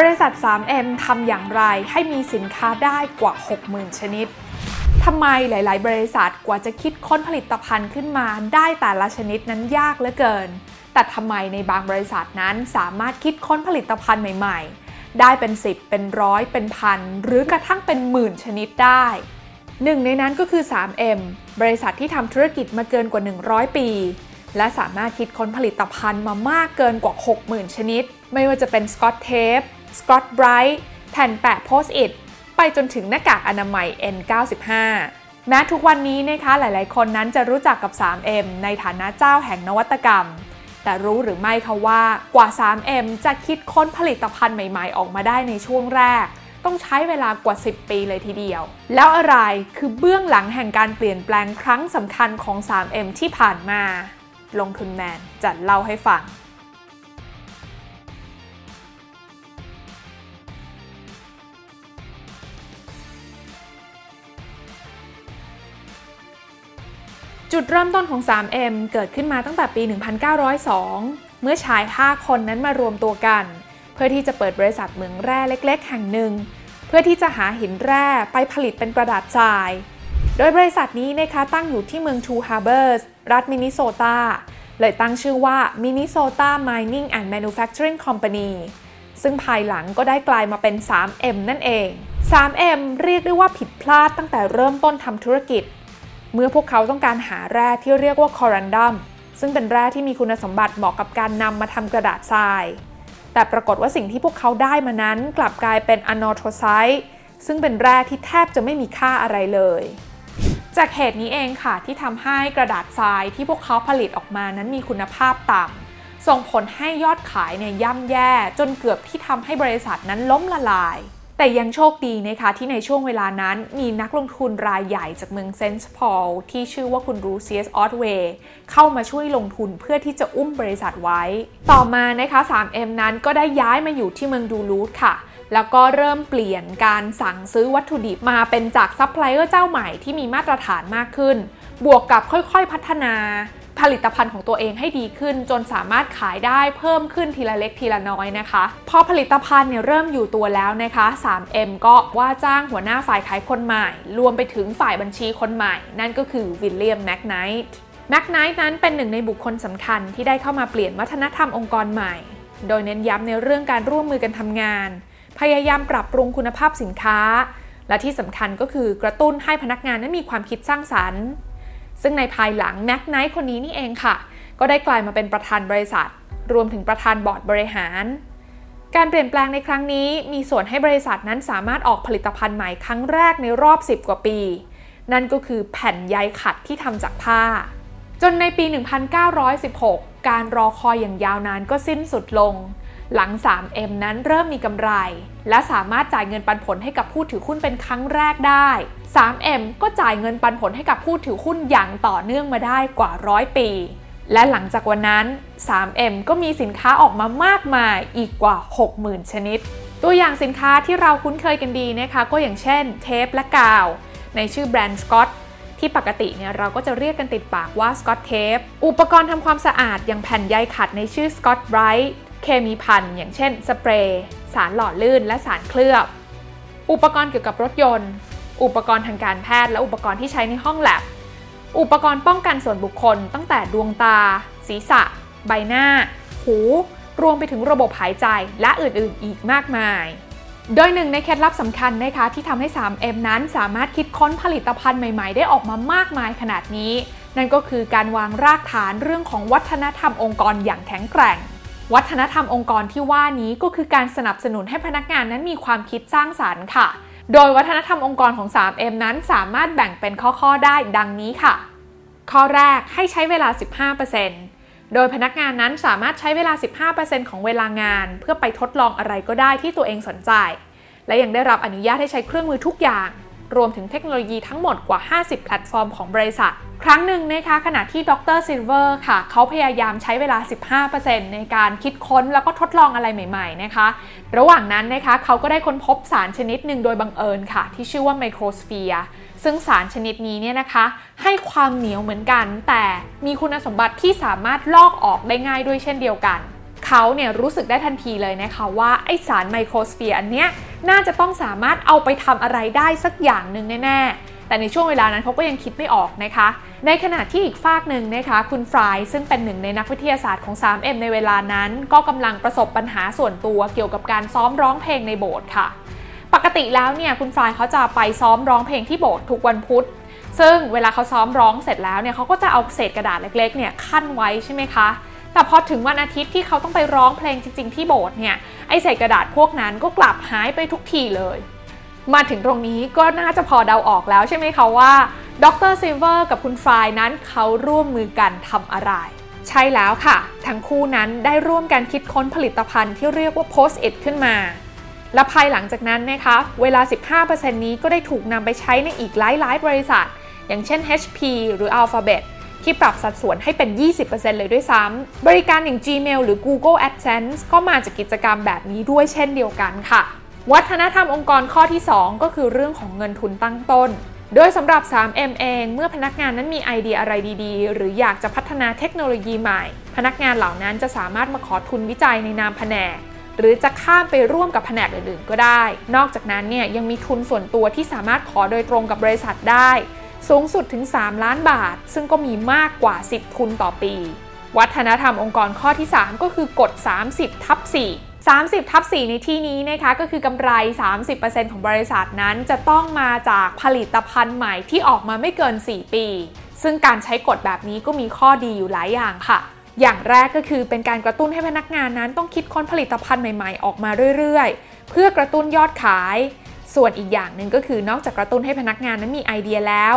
บริษัท 3M ทำอย่างไรให้มีสินค้าได้กว่า 60,000 ชนิดทำไมหลาย ๆ บริษัทกว่าจะคิดค้นผลิตภัณฑ์ขึ้นมาได้แต่ละชนิดนั้นยากเหลือเกิน แต่ทำไมในบางบริษัทนั้นสามารถคิดค้นผลิตภัณฑ์ใหม่ ๆ ได้เป็น 10 เป็นร้อยเป็นพันหรือกระทั่งเป็นหมื่นชนิดได้หนึ่งในนั้นก็คือ 3M บริษัทที่ทำธุรกิจมาเกินกว่า 100 ปี และสามารถคิดค้นผลิตภัณฑ์มามากเกินกว่า 60,000 ชนิด ไม่ว่าจะเป็นสกอตเทป สกอตไบรท์แผ่นแปะโพสต์อิทไปจนถึงหน้ากากอนามัย N95 แม้ทุกวันนี้นะคะหลายๆ คนนั้นจะรู้จักกับ 3M ในฐานะเจ้าแห่งนวัตกรรม แต่รู้หรือไม่คะว่ากว่า 3M จะคิดค้นผลิตภัณฑ์ใหม่ๆ ออกมาได้ในช่วงแรก ต้องใช้เวลากว่า 10 ปีเลยทีเดียว แล้วอะไรคือเบื้องหลังแห่งการเปลี่ยนแปลงครั้งสำคัญของ 3M ที่ผ่านมา ลงทุนแมนจะเล่าให้ฟัง จุดเริ่มต้นของ 3M เกิดขึ้นมาตั้งแต่ปี 1902 เมื่อชาย 5 คนนั้นมารวมตัวกัน เพื่อที่จะเปิดบริษัทเหมืองแร่เล็ก ๆ แห่งหนึ่ง เพื่อที่จะหาหินแร่ไปผลิตเป็นกระดาษทราย โดยบริษัทนี้นะคะตั้งอยู่ที่เมือง Two Harbors รัฐมินนิโซตา เลยตั้งชื่อว่า Minnesota Mining and Manufacturing Company ซึ่งภายหลังก็ได้กลายมาเป็น 3M นั่นเอง 3M เรียกได้ว่าผิดพลาดตั้งแต่เริ่มต้นทำธุรกิจ เมื่อพวกเขาต้องการหาแร่ที่เรียกว่าคอรันดัมซึ่งเป็นแร่ที่มีคุณสมบัติเหมาะกับการนำมาทำกระดาษทราย แต่ปรากฏว่าสิ่งที่พวกเขาได้มานั้นกลับกลายเป็นอะนอโทไซต์ซึ่งเป็นแร่ที่แทบจะไม่มีค่าอะไรเลย จากเหตุนี้เองค่ะที่ทำให้กระดาษทรายที่พวกเขาผลิตออกมานั้นมีคุณภาพต่ำส่งผลให้ยอดขายเนี่ยย่ำแย่จนเกือบที่ทำให้บริษัทนั้นล้มละลาย แต่ยังโชคดีนะคะที่ในช่วงเวลานั้นมีนักลงทุนรายใหญ่จากเมืองเซนต์พอลที่ชื่อว่าคุณรูเซียสออตเวย์เข้ามาช่วยลงทุนเพื่อที่จะอุ้มบริษัทไว้ ต่อมานะคะ 3M นั้นก็ได้ย้ายมาอยู่ที่เมืองดูลูธค่ะ แล้วก็เริ่มเปลี่ยนการสั่งซื้อวัตถุดิบมาเป็นจากซัพพลายเออร์เจ้าใหม่ที่มีมาตรฐานมากขึ้น บวกกับค่อยๆพัฒนา ผลิตภัณฑ์ของตัวเองให้ดีขึ้น จนสามารถขายได้เพิ่มขึ้นทีละเล็กทีละน้อยนะคะพอผลิตภัณฑ์เนี่ยเริ่มอยู่ตัวแล้วนะคะ 3M ก็ว่าจ้างหัวหน้าฝ่ายขายคนใหม่ รวมไปถึงฝ่ายบัญชีคนใหม่ นั่นก็คือวิลเลียมแมกไนท์แมกไนท์นั้นเป็นหนึ่งในบุคคลสำคัญที่ได้เข้ามาเปลี่ยนวัฒนธรรมองค์กรใหม่ โดยเน้นย้ำในเรื่องการร่วมมือกันทำงาน พยายามปรับปรุงคุณภาพสินค้า และที่สำคัญก็คือกระตุ้นให้พนักงานนั้นมีความคิดสร้างสรรค์ ซึ่งในภายหลังแม็กไนท์คนนี้นี่เองค่ะ ก็ได้กลายมาเป็นประธานบริษัท รวมถึงประธานบอร์ดบริหาร การเปลี่ยนแปลงในครั้งนี้ มีส่วนให้บริษัทนั้นสามารถออกผลิตภัณฑ์ใหม่ครั้งแรกในรอบ 10 กว่าปี นั่นก็คือแผ่นใยขัดที่ทำจากผ้า จนในปี 1916 การรอคอยอย่างยาวนานก็สิ้นสุดลง หลัง 3M นั้นเริ่มมีกำไร และสามารถจ่ายเงินปันผลให้กับผู้ถือหุ้นเป็นครั้งแรกได้ 3M ก็จ่ายเงินปันผลให้กับผู้ถือหุ้นอย่างต่อเนื่องมาได้กว่าร้อยปี และหลังจากวันนั้น 3M ก็มีสินค้าออกมามากมายอีกกว่า 60,000 ชนิด ตัวอย่างสินค้าที่เราคุ้นเคยกันดีนะคะ ก็อย่างเช่น เทปและกาว ในชื่อแบรนด์สกอตที่ปกติเนี่ยเราก็จะเรียกกันติดปากว่าสกอตเทป อุปกรณ์ทำความสะอาดอย่างแผ่นใยขัดในชื่อสกอตไบรท์ เคมีพันอย่างเช่นสเปรย์สารหล่อลื่น และสารเคลือบ อุปกรณ์เกี่ยวกับรถยนต์ อุปกรณ์ทางการแพทย์ และอุปกรณ์ที่ใช้ในห้องแลบ อุปกรณ์ป้องกันส่วนบุคคล ตั้งแต่ดวงตา ศีรษะ ใบหน้า หู รวมไปถึงระบบหายใจและอื่นๆ อีกมากมาย โดยหนึ่งในเคล็ดลับสำคัญนะคะที่ทำให้ 3M นั้นสามารถคิดค้นผลิตภัณฑ์ใหม่ๆ ได้ออกมามากมายขนาดนี้ นั่นก็คือการวางรากฐานเรื่องของวัฒนธรรมองค์กรอย่างแข็งแกร่ง วัฒนธรรมองค์กรที่ว่านี้ก็คือการสนับสนุนให้พนักงานนั้นมีความคิดสร้างสารรค์ค่ะ โดยวัฒนธรรมองค์กรของ 3M นั้นสามารถแบ่งเป็นข้อๆได้ดังนี้ค่ะ ข้อแรกให้ใช้เวลา 15%โดยพนักงานนั้นสามารถใช้เวลา 15%ของเวลางาน เพื่อไปทดลองอะไรก็ได้ที่ตัวเองสนใจ และยังได้รับอนุญาตให้ใช้เครื่องมือทุกอย่าง รวมถึงเทคโนโลยีทั้งหมดกว่า 50 แพลตฟอร์มของบริษัท ครั้งหนึ่งนะคะขณะที่ดรซิลเวอร์ค่ะ เขาพยายามใช้เวลา 15%ในการคิดค้นแล้วก็ทดลองอะไรใหม่ๆนะคะ ระหว่างนั้นนะคะเขาก็ได้ค้นพบสารชนิดหนึ่งโดยบังเอิญค่ะ ที่ชื่อว่า microsphere ซึ่งสารชนิดนี้เนี่ยนะคะ ให้ความเหนียวเหมือนกัน แต่มีคุณสมบัติที่สามารถลอกออกได้ง่ายด้วยเช่นเดียวกัน เขาเนี่ยรู้สึกได้ทันทีเลยนะคะว่าไอสารไมโครสเฟียร์อันเนี้ย น่าจะต้องสามารถเอาไปทำอะไรได้สักอย่างหนึ่งแน่ๆ แต่ในช่วงเวลานั้นเขาก็ยังคิดไม่ออกนะคะ ในขณะที่อีกฝากหนึ่งนะคะคุณฟรายซึ่งเป็นหนึ่งในนักวิทยาศาสตร์ของ 3M ในเวลานั้น ก็กำลังประสบปัญหาส่วนตัวเกี่ยวกับการซ้อมร้องเพลงในโบสถ์ค่ะปกติแล้วเนี่ยคุณฟรายเขาจะไปซ้อมร้องเพลงที่โบสถ์ทุกวันพุธ ซึ่งเวลาเขาซ้อมร้องเสร็จแล้วเนี่ยเขาก็จะเอาเศษกระดาษเล็กๆเนี่ยขั้นไว้ใช่ไหมคะ แต่พอถึงวันอาทิตย์ที่เขาต้องไปร้องเพลงจริง ๆ ที่โบสถ์เนี่ยไอเศษกระดาษพวกนั้นก็กลับหายไปทุกทีเลย มาถึงตรงนี้ก็น่าจะพอเดาออกแล้วใช่ไหมคะว่าดรซิลเวอร์กับคุณฟรายนั้นเขาร่วมมือกันทำอะไร ใช่แล้วค่ะ ทั้งคู่นั้นได้ร่วมกันคิดค้นผลิตภัณฑ์ที่เรียกว่า Post-it ขึ้นมา และภายหลังจากนั้นนะคะเวลา 15%นี้ก็ได้ถูกนำไปใช้ในอีกหลายๆ บริษัท อย่างเช่น HP หรือ Alphabet ที่ปรับสัดส่วนให้เป็น 20%เลยด้วยซ้ำบริการอย่าง Gmail หรือ Google AdSense ก็มาจากกิจกรรมแบบนี้ด้วยเช่นเดียวกันค่ะ วัฒนธรรมองค์กรข้อที่ 2 ก็คือเรื่องของเงินทุนตั้งต้นโดยสำหรับ 3M เอง เมื่อพนักงานนั้นมีไอเดียอะไรดีๆ หรืออยากจะพัฒนาเทคโนโลยีใหม่ พนักงานเหล่านั้นจะสามารถมาขอทุนวิจัยในนามแผนก หรือจะข้ามไปร่วมกับแผนกอื่นๆ ก็ได้ นอกจากนั้นเนี่ยยังมีทุนส่วนตัวที่สามารถขอโดยตรงกับบริษัทได้ สูงสุดถึง 3 ล้านบาท ซึ่งก็มีมากกว่า 10 ทุนต่อปี วัฒนธรรมองค์กรข้อที่ 3 ก็คือกฎ 30 ทับ 4 30ทับ4ในที่นี้นะคะก็คือกำไร 30%ของบริษัทนั้นจะต้องมาจากผลิตภัณฑ์ใหม่ที่ออกมาไม่เกิน 4 ปี ซึ่งการใช้กฎแบบนี้ก็มีข้อดีอยู่หลายอย่างค่ะ อย่างแรกก็คือเป็นการกระตุ้นให้พนักงานนั้นต้องคิดค้นผลิตภัณฑ์ใหม่ๆ ออกมาเรื่อยๆ เพื่อกระตุ้นยอดขาย ส่วนอีกอย่างหนึ่งก็คือนอกจากกระตุ้นให้พนักงานนั้นมีไอเดียแล้ว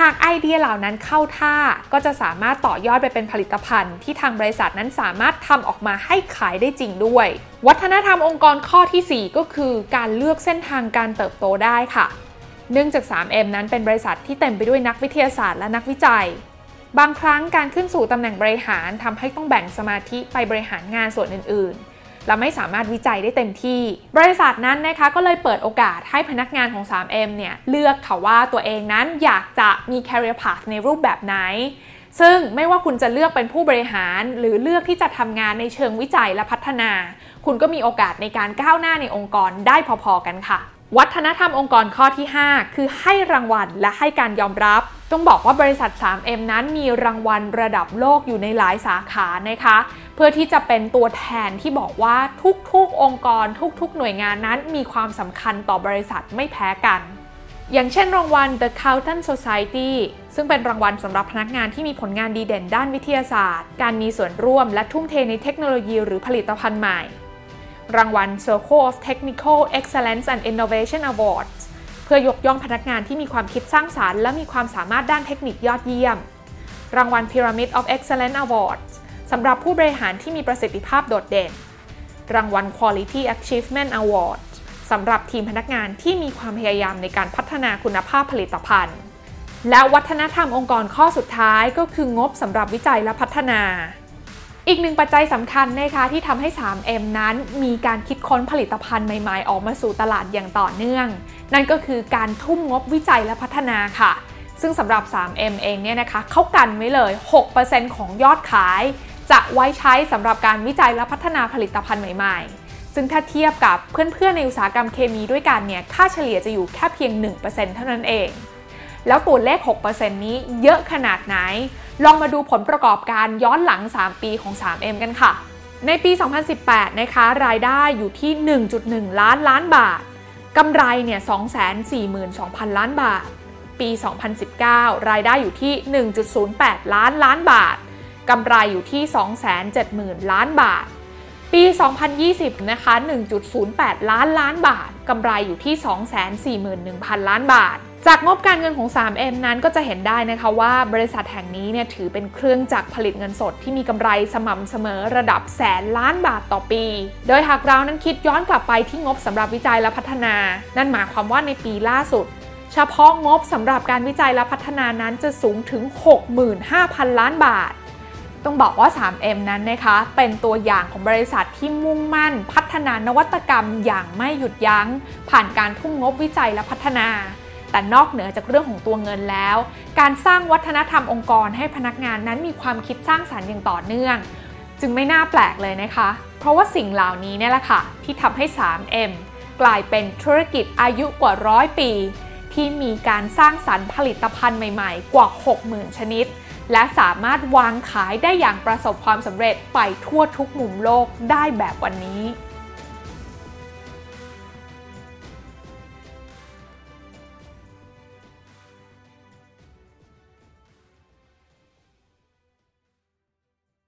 หากไอเดียเหล่านั้นเข้าท่าก็จะสามารถต่อยอดไปเป็นผลิตภัณฑ์ ที่ทางบริษัทนั้นสามารถทำออกมาให้ขายได้จริงด้วย วัฒนธรรมองค์กรข้อที่ 4 ก็คือ การเลือกเส้นทางการเติบโตได้ค่ะ เนื่องจาก 3M นั้นเป็นบริษัทที่เต็มไปด้วยนักวิทยาศาสตร์และนักวิจัยบางครั้งการขึ้นสู่ตำแหน่งบริหารทำให้ต้องแบ่งสมาธิไปบริหารงานส่วนอื่น เราไม่สามารถวิจัยได้เต็มที่ บริษัทนั้นนะคะก็เลยเปิดโอกาสให้พนักงานของ 3M เนี่ยเลือกค่ะว่าตัวเองนั้นอยากจะมี career path ในรูปแบบไหน ซึ่งไม่ว่าคุณจะเลือกเป็นผู้บริหาร หรือเลือกที่จะทำงานในเชิงวิจัยและพัฒนา คุณก็มีโอกาสในการก้าวหน้าในองค์กรได้พอๆกันค่ะ วัฒนธรรมองค์กรข้อที่ 5 คือให้รางวัลและให้การยอมรับ ต้องบอกว่าบริษัท 3M นั้นมีรางวัลระดับโลกอยู่ในหลายสาขานะคะ เพื่อที่จะเป็นตัวแทนที่บอกว่าทุกๆ องค์กรทุกๆ หน่วยงานนั้นมีความสำคัญต่อบริษัทไม่แพ้กัน อย่างเช่นรางวัล The Carlton Society ซึ่งเป็นรางวัลสำหรับพนักงานที่มีผลงานดีเด่นด้านวิทยาศาสตร์ การมีส่วนร่วมและทุ่มเทในเทคโนโลยีหรือผลิตภัณฑ์ใหม่ รางวัล Circle of Technical Excellence and Innovation Awards เพื่อยกย่องพนักงานที่มีความคิดสร้างสารรค์และมีความสามารถด้านเทคนิคยอดเยี่ยม รางวัล Pyramid of Excellence Awards สำหรับผู้บริหารที่มีประสิทธิภาพโดดเด่น รางวัล Quality Achievement Award สำหรับทีมพนักงานที่มีความพยายามในการพัฒนาคุณภาพผลิตภัณฑ์ และวัฒนธรรมองค์กรข้อสุดท้ายก็คืองบสำหรับวิจัยและพัฒนา อีกหนึ่งปัจจัยสำคัญนะคะที่ทำให้ 3M นั้นมีการคิดค้นผลิตภัณฑ์ใหม่ๆ ออกมาสู่ตลาดอย่างต่อเนื่อง นั่นก็คือการทุ่มงบวิจัยและพัฒนาค่ะ ซึ่งสำหรับ 3M เองเนี่ยนะคะเขากันไว้เลย 6%ของยอดขาย จะไว้ใช้สำหรับการวิจัยและพัฒนาผลิตภัณฑ์ใหม่ๆ ซึ่งถ้าเทียบกับเพื่อนๆในอุตสาหกรรมเคมีด้วยกันเนี่ยค่าเฉลี่ยจะอยู่แค่เพียง 1%เท่านั้นเอง แล้วตัวเลข 6%นี้เยอะขนาดไหน ลองมาดูผลประกอบการย้อนหลัง 3 ปีของ 3M กันค่ะ ในปี 2018 นะคะ รายได้อยู่ที่ 1.1 ล้านล้านบาท กำไรเนี่ย 242,000 ล้านบาท ปี 2019 รายได้อยู่ที่ 1.08 ล้านล้านบาท กำไรอยู่ที่ 270,000 ล้านบาทปี 2020 นะคะ 1.08 ล้านล้านบาท กำไรอยู่ที่ 241,000 ล้านบาท จากงบการเงินของ 3M นั้นก็จะเห็นได้นะคะว่าบริษัทแห่งนี้เนี่ยถือเป็นเครื่องจักรผลิตเงินสดที่มีกำไรสม่ำเสมอระดับแสนล้านบาทต่อปี โดยหากเรานั้นคิดย้อนกลับไปที่งบสำหรับวิจัยและพัฒนา นั่นหมายความว่าในปีล่าสุด เฉพาะงบสำหรับการวิจัยและพัฒนานั้นจะสูงถึง 65,000 ล้านบาท ต้องบอกว่า 3M นั้นนะคะเป็นตัวอย่างของบริษัทที่มุ่งมั่น พัฒนานวัตกรรมอย่างไม่หยุดยัง้ง ผ่านการทุ่มงบวิจัยและพัฒนา แต่นอกเหนือจากเรื่องของตัวเงินแล้ว การสร้างวัฒนธรรมองค์กรให้พนักงานนั้นมีความคิดสร้างสารรค์อย่างต่อเนื่อง จึงไม่น่าแปลกเลยนะคะ เพราะว่าสิ่งเหล่านี้เนี่ยแหละค่ะ ที่ทำให้ 3M กลายเป็นธุรกิจอายุกว่าร้อยปี ที่มีการสร้างสรรค์ผลิตภัณฑ์ใหม่ๆ กว่า 60,000 ชนิด และสามารถวางขายได้อย่างประสบความสำเร็จไปทั่วทุกมุมโลกได้แบบวันนี้